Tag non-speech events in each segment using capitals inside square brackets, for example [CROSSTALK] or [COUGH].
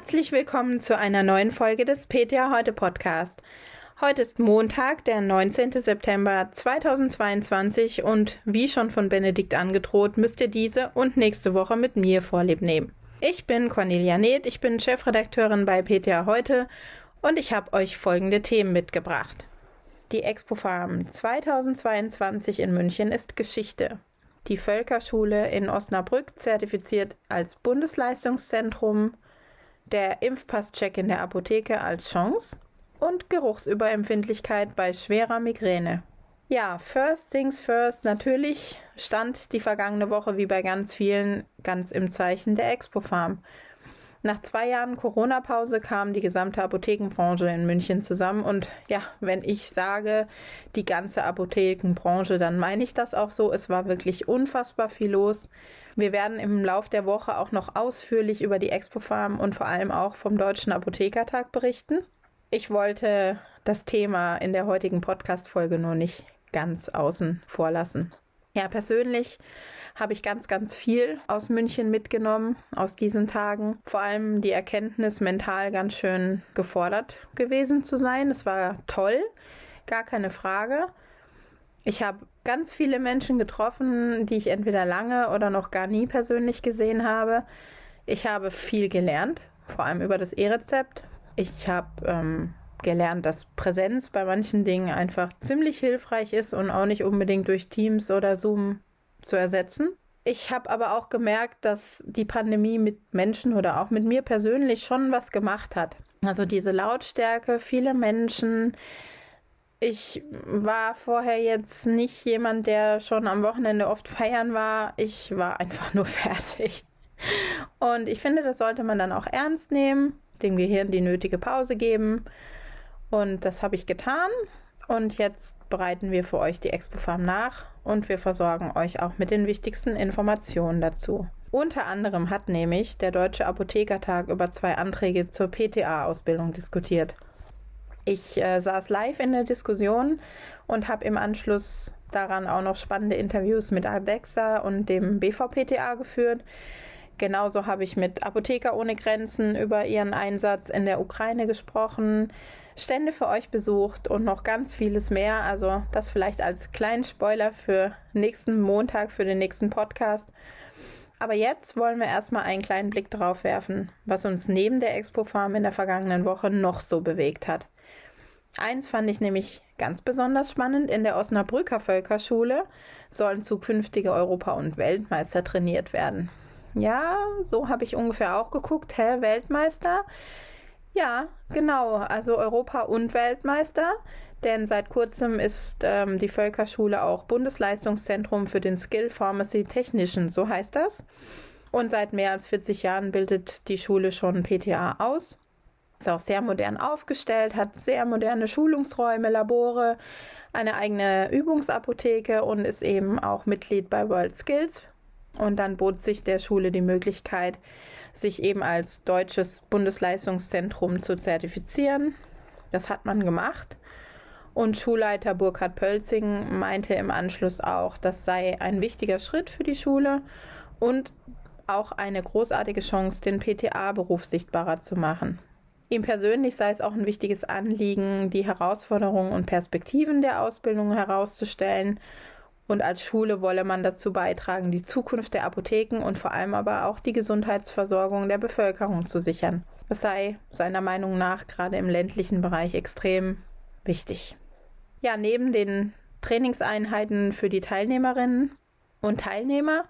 Herzlich willkommen zu einer neuen Folge des PTA Heute Podcast. Heute ist Montag, der 19. September 2022 und wie schon von Benedikt angedroht, müsst ihr diese und nächste Woche mit mir Vorlieb nehmen. Ich bin Cornelia Neth, ich bin Chefredakteurin bei PTA Heute und ich habe euch folgende Themen mitgebracht. Die Expo Farm 2022 in München ist Geschichte. Die Völkerschule in Osnabrück zertifiziert als Bundesleistungszentrum der Impfpasscheck in der Apotheke als Chance und Geruchsüberempfindlichkeit bei schwerer Migräne. Ja, first things first, natürlich stand die vergangene Woche wie bei ganz vielen ganz im Zeichen der Expo Farm. Nach zwei Jahren Corona-Pause kam die gesamte Apothekenbranche in München zusammen. Und ja, wenn ich sage, die ganze Apothekenbranche, dann meine ich das auch so. Es war wirklich unfassbar viel los. Wir werden im Lauf der Woche auch noch ausführlich über die Expo Farm und vor allem auch vom Deutschen Apothekertag berichten. Ich wollte das Thema in der heutigen Podcast-Folge nur nicht ganz außen vor lassen. Ja, persönlich habe ich ganz, ganz viel aus München mitgenommen, aus diesen Tagen. Vor allem die Erkenntnis, mental ganz schön gefordert gewesen zu sein. Es war toll, gar keine Frage. Ich habe ganz viele Menschen getroffen, die ich entweder lange oder noch gar nie persönlich gesehen habe. Ich habe viel gelernt, vor allem über das E-Rezept. Ich habe ähm, gelernt, dass Präsenz bei manchen Dingen einfach ziemlich hilfreich ist und auch nicht unbedingt durch Teams oder Zoom zu ersetzen. Ich habe aber auch gemerkt, dass die Pandemie mit Menschen oder auch mit mir persönlich schon was gemacht hat. Also diese Lautstärke, viele Menschen. Ich war vorher jetzt nicht jemand, der schon am Wochenende oft feiern war. Ich war einfach nur [LAUGHS] fertig. Und ich finde, das sollte man dann auch ernst nehmen, dem Gehirn die nötige Pause geben. Und das habe ich getan. Und jetzt bereiten wir für euch die Expo Farm nach und wir versorgen euch auch mit den wichtigsten Informationen dazu. Unter anderem hat nämlich der Deutsche Apothekertag über zwei Anträge zur PTA-Ausbildung diskutiert. Ich äh, saß live in der Diskussion und habe im Anschluss daran auch noch spannende Interviews mit Adexa und dem BVPTA geführt. Genauso habe ich mit Apotheker ohne Grenzen über ihren Einsatz in der Ukraine gesprochen. Stände für euch besucht und noch ganz vieles mehr. Also das vielleicht als kleinen Spoiler für nächsten Montag, für den nächsten Podcast. Aber jetzt wollen wir erstmal einen kleinen Blick drauf werfen, was uns neben der Expo Farm in der vergangenen Woche noch so bewegt hat. Eins fand ich nämlich ganz besonders spannend. In der Osnabrücker Völkerschule sollen zukünftige Europa- und Weltmeister trainiert werden. Ja, so habe ich ungefähr auch geguckt. Hä, Weltmeister? Ja, genau. Also Europa- und Weltmeister. Denn seit kurzem ist ähm, die Völkerschule auch Bundesleistungszentrum für den Skill Pharmacy Technischen, so heißt das. Und seit mehr als 40 Jahren bildet die Schule schon PTA aus. Ist auch sehr modern aufgestellt, hat sehr moderne Schulungsräume, Labore, eine eigene Übungsapotheke und ist eben auch Mitglied bei World Skills. Und dann bot sich der Schule die Möglichkeit, sich eben als deutsches Bundesleistungszentrum zu zertifizieren. Das hat man gemacht. Und Schulleiter Burkhard Pölzing meinte im Anschluss auch, das sei ein wichtiger Schritt für die Schule und auch eine großartige Chance, den PTA-Beruf sichtbarer zu machen. Ihm persönlich sei es auch ein wichtiges Anliegen, die Herausforderungen und Perspektiven der Ausbildung herauszustellen und als Schule wolle man dazu beitragen, die Zukunft der Apotheken und vor allem aber auch die Gesundheitsversorgung der Bevölkerung zu sichern. Es sei seiner Meinung nach gerade im ländlichen Bereich extrem wichtig. Ja, neben den Trainingseinheiten für die Teilnehmerinnen und Teilnehmer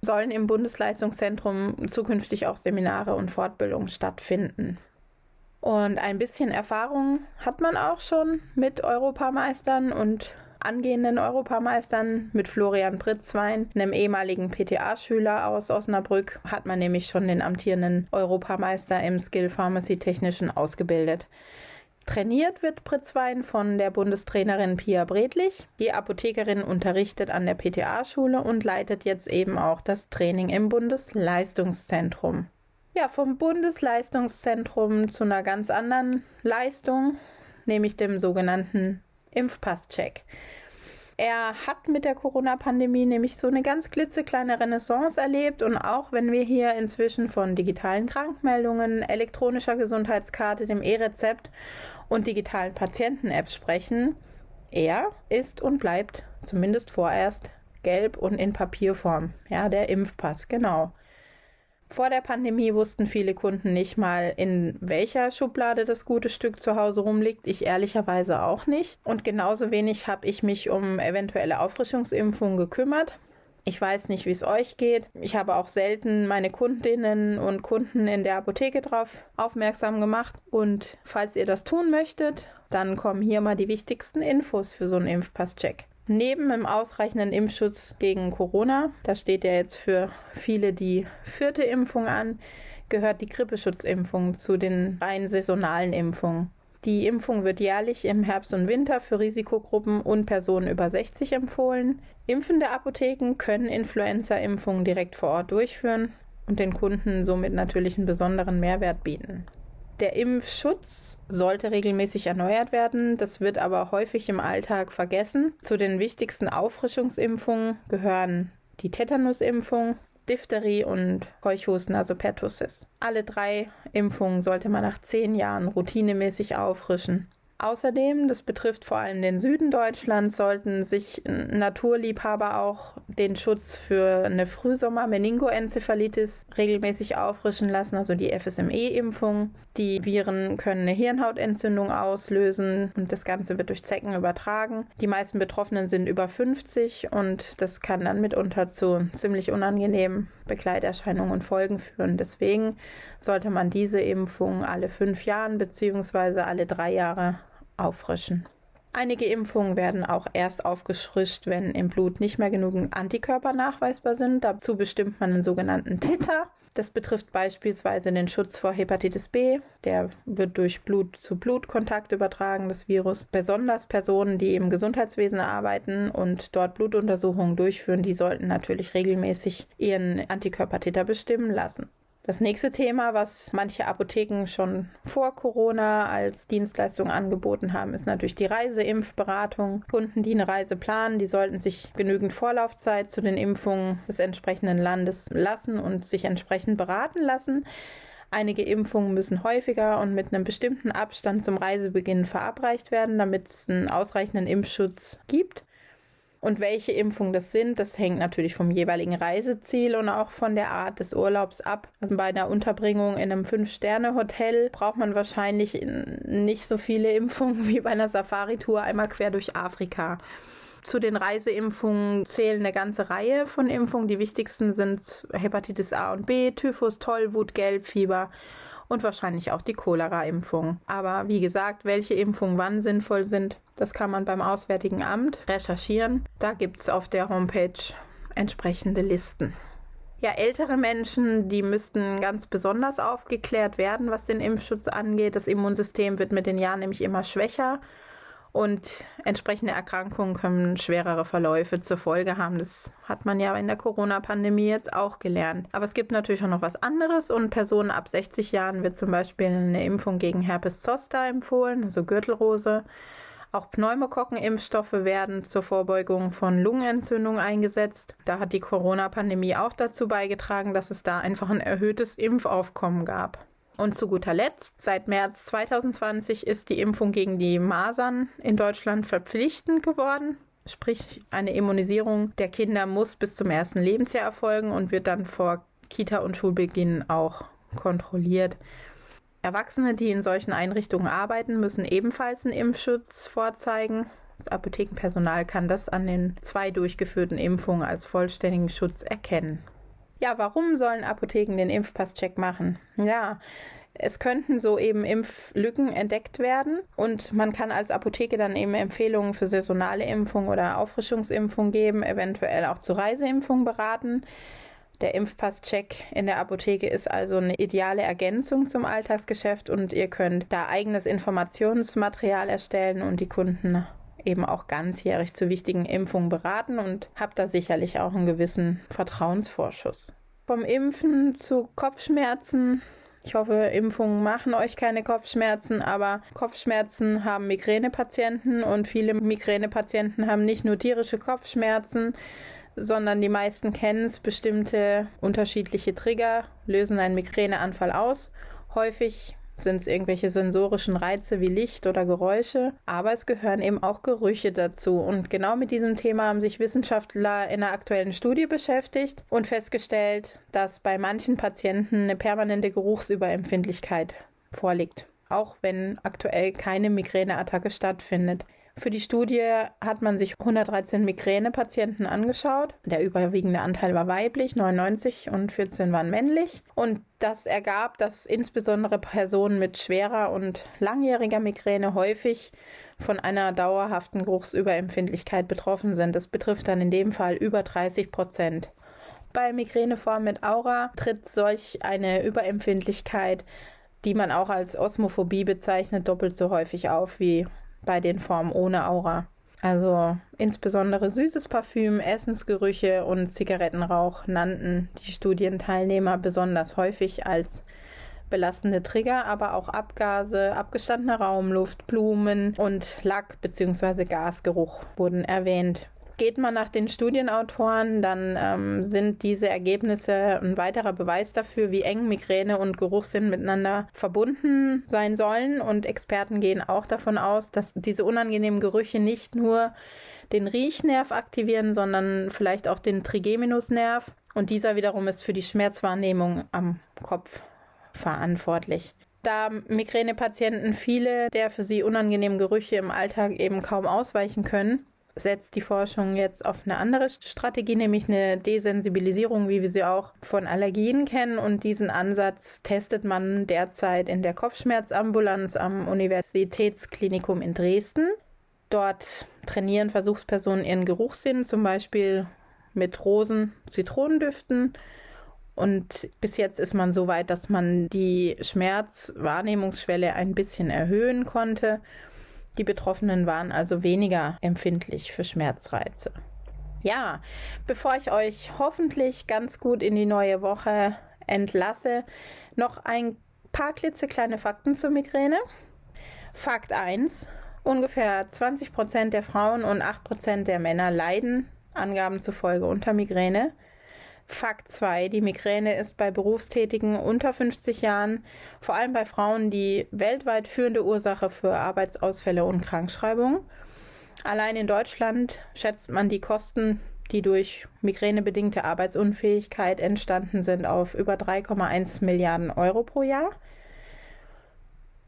sollen im Bundesleistungszentrum zukünftig auch Seminare und Fortbildungen stattfinden. Und ein bisschen Erfahrung hat man auch schon mit Europameistern und angehenden Europameistern mit Florian Pritzwein, einem ehemaligen PTA-Schüler aus Osnabrück, hat man nämlich schon den amtierenden Europameister im Skill Pharmacy Technischen ausgebildet. Trainiert wird Pritzwein von der Bundestrainerin Pia Bredlich. Die Apothekerin unterrichtet an der PTA-Schule und leitet jetzt eben auch das Training im Bundesleistungszentrum. Ja, vom Bundesleistungszentrum zu einer ganz anderen Leistung, nämlich dem sogenannten Impfpasscheck. Er hat mit der Corona-Pandemie nämlich so eine ganz klitzekleine Renaissance erlebt und auch wenn wir hier inzwischen von digitalen Krankmeldungen, elektronischer Gesundheitskarte, dem E-Rezept und digitalen Patienten-Apps sprechen, er ist und bleibt zumindest vorerst gelb und in Papierform. Ja, der Impfpass, genau. Vor der Pandemie wussten viele Kunden nicht mal, in welcher Schublade das gute Stück zu Hause rumliegt. Ich ehrlicherweise auch nicht. Und genauso wenig habe ich mich um eventuelle Auffrischungsimpfungen gekümmert. Ich weiß nicht, wie es euch geht. Ich habe auch selten meine Kundinnen und Kunden in der Apotheke darauf aufmerksam gemacht. Und falls ihr das tun möchtet, dann kommen hier mal die wichtigsten Infos für so einen Impfpass-Check. Neben dem ausreichenden Impfschutz gegen Corona, da steht ja jetzt für viele die vierte Impfung an, gehört die Grippeschutzimpfung zu den rein saisonalen Impfungen. Die Impfung wird jährlich im Herbst und Winter für Risikogruppen und Personen über 60 empfohlen. Impfende Apotheken können Influenza-Impfungen direkt vor Ort durchführen und den Kunden somit natürlich einen besonderen Mehrwert bieten. Der Impfschutz sollte regelmäßig erneuert werden. Das wird aber häufig im Alltag vergessen. Zu den wichtigsten Auffrischungsimpfungen gehören die Tetanusimpfung, Diphtherie und Keuchhusten, also Pertussis. Alle drei Impfungen sollte man nach zehn Jahren routinemäßig auffrischen. Außerdem, das betrifft vor allem den Süden Deutschlands, sollten sich Naturliebhaber auch den Schutz für eine Frühsommer-Meningoenzephalitis regelmäßig auffrischen lassen, also die FSME-Impfung. Die Viren können eine Hirnhautentzündung auslösen und das Ganze wird durch Zecken übertragen. Die meisten Betroffenen sind über 50 und das kann dann mitunter zu ziemlich unangenehmen Begleiterscheinungen und Folgen führen. Deswegen sollte man diese Impfung alle fünf Jahren bzw. alle drei Jahre auffrischen. Einige Impfungen werden auch erst aufgefrischt, wenn im Blut nicht mehr genügend Antikörper nachweisbar sind. Dazu bestimmt man einen sogenannten Titer. Das betrifft beispielsweise den Schutz vor Hepatitis B. Der wird durch Blut-zu-Blut-Kontakt übertragen, das Virus. Besonders Personen, die im Gesundheitswesen arbeiten und dort Blutuntersuchungen durchführen, die sollten natürlich regelmäßig ihren Antikörpertiter bestimmen lassen. Das nächste Thema, was manche Apotheken schon vor Corona als Dienstleistung angeboten haben, ist natürlich die Reiseimpfberatung. Kunden, die eine Reise planen, die sollten sich genügend Vorlaufzeit zu den Impfungen des entsprechenden Landes lassen und sich entsprechend beraten lassen. Einige Impfungen müssen häufiger und mit einem bestimmten Abstand zum Reisebeginn verabreicht werden, damit es einen ausreichenden Impfschutz gibt. Und welche Impfungen das sind, das hängt natürlich vom jeweiligen Reiseziel und auch von der Art des Urlaubs ab. Also bei einer Unterbringung in einem Fünf-Sterne-Hotel braucht man wahrscheinlich nicht so viele [LAUGHS] Impfungen wie bei einer Safari-Tour einmal quer durch Afrika. Zu den Reiseimpfungen zählen eine ganze Reihe von Impfungen. Die wichtigsten sind Hepatitis A und B, Typhus, Tollwut, Gelbfieber und wahrscheinlich auch die Cholera-Impfung. Aber wie gesagt, welche Impfungen wann sinnvoll sind, das kann man beim Auswärtigen Amt recherchieren. Da gibt es auf der Homepage entsprechende Listen. Ja, ältere Menschen, die müssten ganz besonders aufgeklärt werden, was den Impfschutz angeht. Das Immunsystem wird mit den Jahren nämlich immer schwächer und entsprechende Erkrankungen können schwerere Verläufe zur Folge haben. Das hat man ja in der Corona-Pandemie jetzt auch gelernt. Aber es gibt natürlich auch noch was anderes und Personen ab 60 Jahren wird zum Beispiel eine Impfung gegen Herpes Zoster empfohlen, also Gürtelrose. Auch Pneumokokkenimpfstoffe werden zur Vorbeugung von Lungenentzündung eingesetzt. Da hat die Corona-Pandemie auch dazu beigetragen, dass es da einfach ein erhöhtes Impfaufkommen gab. Und zu guter Letzt, seit März 2020 ist die Impfung gegen die Masern in Deutschland verpflichtend geworden. Sprich, eine Immunisierung der Kinder muss bis zum ersten Lebensjahr erfolgen und wird dann vor Kita- und Schulbeginn auch kontrolliert. Erwachsene, die in solchen Einrichtungen arbeiten, müssen ebenfalls einen Impfschutz vorzeigen. Das Apothekenpersonal kann das an den zwei durchgeführten Impfungen als vollständigen Schutz erkennen. Ja, warum sollen Apotheken den Impfpasscheck machen? Ja, es könnten so eben Impflücken entdeckt werden und man kann als Apotheke dann eben Empfehlungen für saisonale Impfung oder Auffrischungsimpfung geben, eventuell auch zu Reiseimpfung beraten. Der Impfpasscheck in der Apotheke ist also eine ideale Ergänzung zum Alltagsgeschäft und ihr könnt da eigenes Informationsmaterial erstellen und die Kunden eben auch ganzjährig zu wichtigen Impfungen beraten und habe da sicherlich auch einen gewissen Vertrauensvorschuss. Vom Impfen zu Kopfschmerzen Ich hoffe, Impfungen machen euch keine Kopfschmerzen, aber Kopfschmerzen haben Migränepatienten und viele Migränepatienten haben nicht nur tierische Kopfschmerzen, sondern die meisten kennen es. Bestimmte unterschiedliche Trigger lösen einen Migräneanfall aus. Häufig sind es irgendwelche sensorischen Reize wie Licht oder Geräusche, aber es gehören eben auch Gerüche dazu. Und genau mit diesem Thema haben sich Wissenschaftler in einer aktuellen Studie beschäftigt und festgestellt, dass bei manchen Patienten eine permanente Geruchsüberempfindlichkeit vorliegt, auch wenn aktuell keine Migräneattacke stattfindet. Für die Studie hat man sich 113 Migränepatienten angeschaut. Der überwiegende Anteil war weiblich, 99 und 14 waren männlich. Und das ergab, dass insbesondere Personen mit schwerer und langjähriger Migräne häufig von einer dauerhaften Geruchsüberempfindlichkeit betroffen sind. Das betrifft dann in dem Fall über 30 Prozent. Bei Migräneformen mit Aura tritt solch eine Überempfindlichkeit, die man auch als Osmophobie bezeichnet, doppelt so häufig auf wie bei den Formen ohne Aura. Also insbesondere süßes Parfüm, Essensgerüche und Zigarettenrauch nannten die Studienteilnehmer besonders häufig als belastende Trigger, aber auch Abgase, abgestandene Raumluft, Blumen und Lack bzw. Gasgeruch wurden erwähnt. Geht man nach den Studienautoren, dann ähm, sind diese Ergebnisse ein weiterer Beweis dafür, wie eng Migräne und Geruchssinn miteinander verbunden sein sollen. Und Experten gehen auch davon aus, dass diese unangenehmen Gerüche nicht nur den Riechnerv aktivieren, sondern vielleicht auch den Trigeminusnerv. Und dieser wiederum ist für die Schmerzwahrnehmung am Kopf verantwortlich da Migränepatienten viele der für sie unangenehmen Gerüche im Alltag eben kaum ausweichen können, setzt die Forschung jetzt auf eine andere Strategie, nämlich eine Desensibilisierung, wie wir sie auch von Allergien kennen. Und diesen Ansatz testet man derzeit in der Kopfschmerzambulanz am Universitätsklinikum in Dresden. Dort trainieren Versuchspersonen ihren Geruchssinn, zum Beispiel mit Rosen, Zitronendüften. Und bis jetzt ist man so weit, dass man die Schmerzwahrnehmungsschwelle ein bisschen erhöhen konnte die Betroffenen waren also weniger empfindlich für Schmerzreize. Ja, bevor ich euch hoffentlich ganz gut in die neue Woche entlasse, noch ein paar klitzekleine Fakten zur Migräne. Fakt 1. Ungefähr 20 Prozent der Frauen und 8 Prozent der Männer leiden, Angaben zufolge, unter Migräne. Fakt 2. Die Migräne ist bei Berufstätigen unter 50 Jahren, vor allem bei Frauen, die weltweit führende Ursache für Arbeitsausfälle und Krankschreibungen. Allein in Deutschland schätzt man die Kosten, die durch migränebedingte Arbeitsunfähigkeit entstanden sind, auf über 3,1 Milliarden Euro pro Jahr.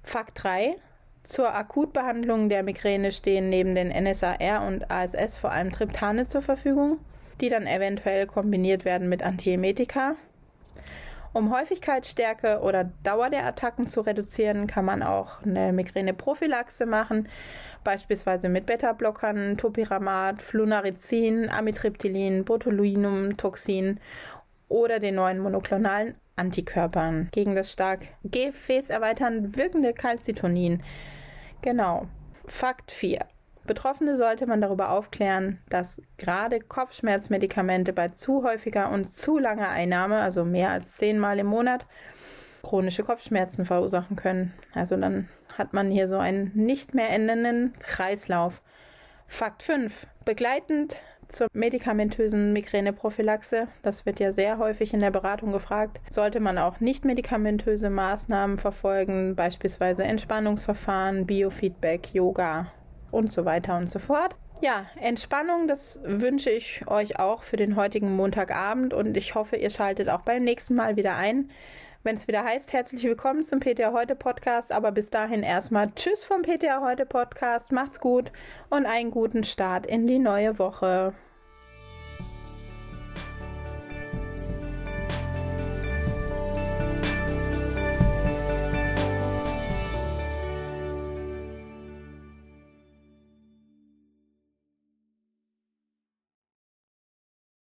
Fakt 3. Zur Akutbehandlung der Migräne stehen neben den NSAR und ASS vor allem Triptane zur Verfügung die dann eventuell kombiniert werden mit Antiemetika. Um Häufigkeitsstärke oder Dauer der Attacken zu reduzieren, kann man auch eine Migräneprophylaxe machen, beispielsweise mit Beta-Blockern, Topiramat, Flunarizin, Amitriptylin, Botulinum, Toxin oder den neuen monoklonalen Antikörpern gegen das stark gefäßerweiternd wirkende Calcitonin. Genau. Fakt 4. Betroffene sollte man darüber aufklären, dass gerade Kopfschmerzmedikamente bei zu häufiger und zu langer Einnahme, also mehr als zehnmal im Monat, chronische Kopfschmerzen verursachen können. Also dann hat man hier so einen nicht mehr endenden Kreislauf. Fakt 5. Begleitend zur medikamentösen Migräneprophylaxe, das wird ja sehr häufig in der Beratung gefragt, sollte man auch nicht medikamentöse Maßnahmen verfolgen, beispielsweise Entspannungsverfahren, Biofeedback, Yoga und so weiter und so fort. Ja, Entspannung, das wünsche ich euch auch für den heutigen Montagabend und ich hoffe, ihr schaltet auch beim nächsten Mal wieder ein, wenn es wieder heißt, herzlich willkommen zum PTA Heute Podcast, aber bis dahin erstmal Tschüss vom PTA Heute Podcast, macht's gut und einen guten Start in die neue Woche.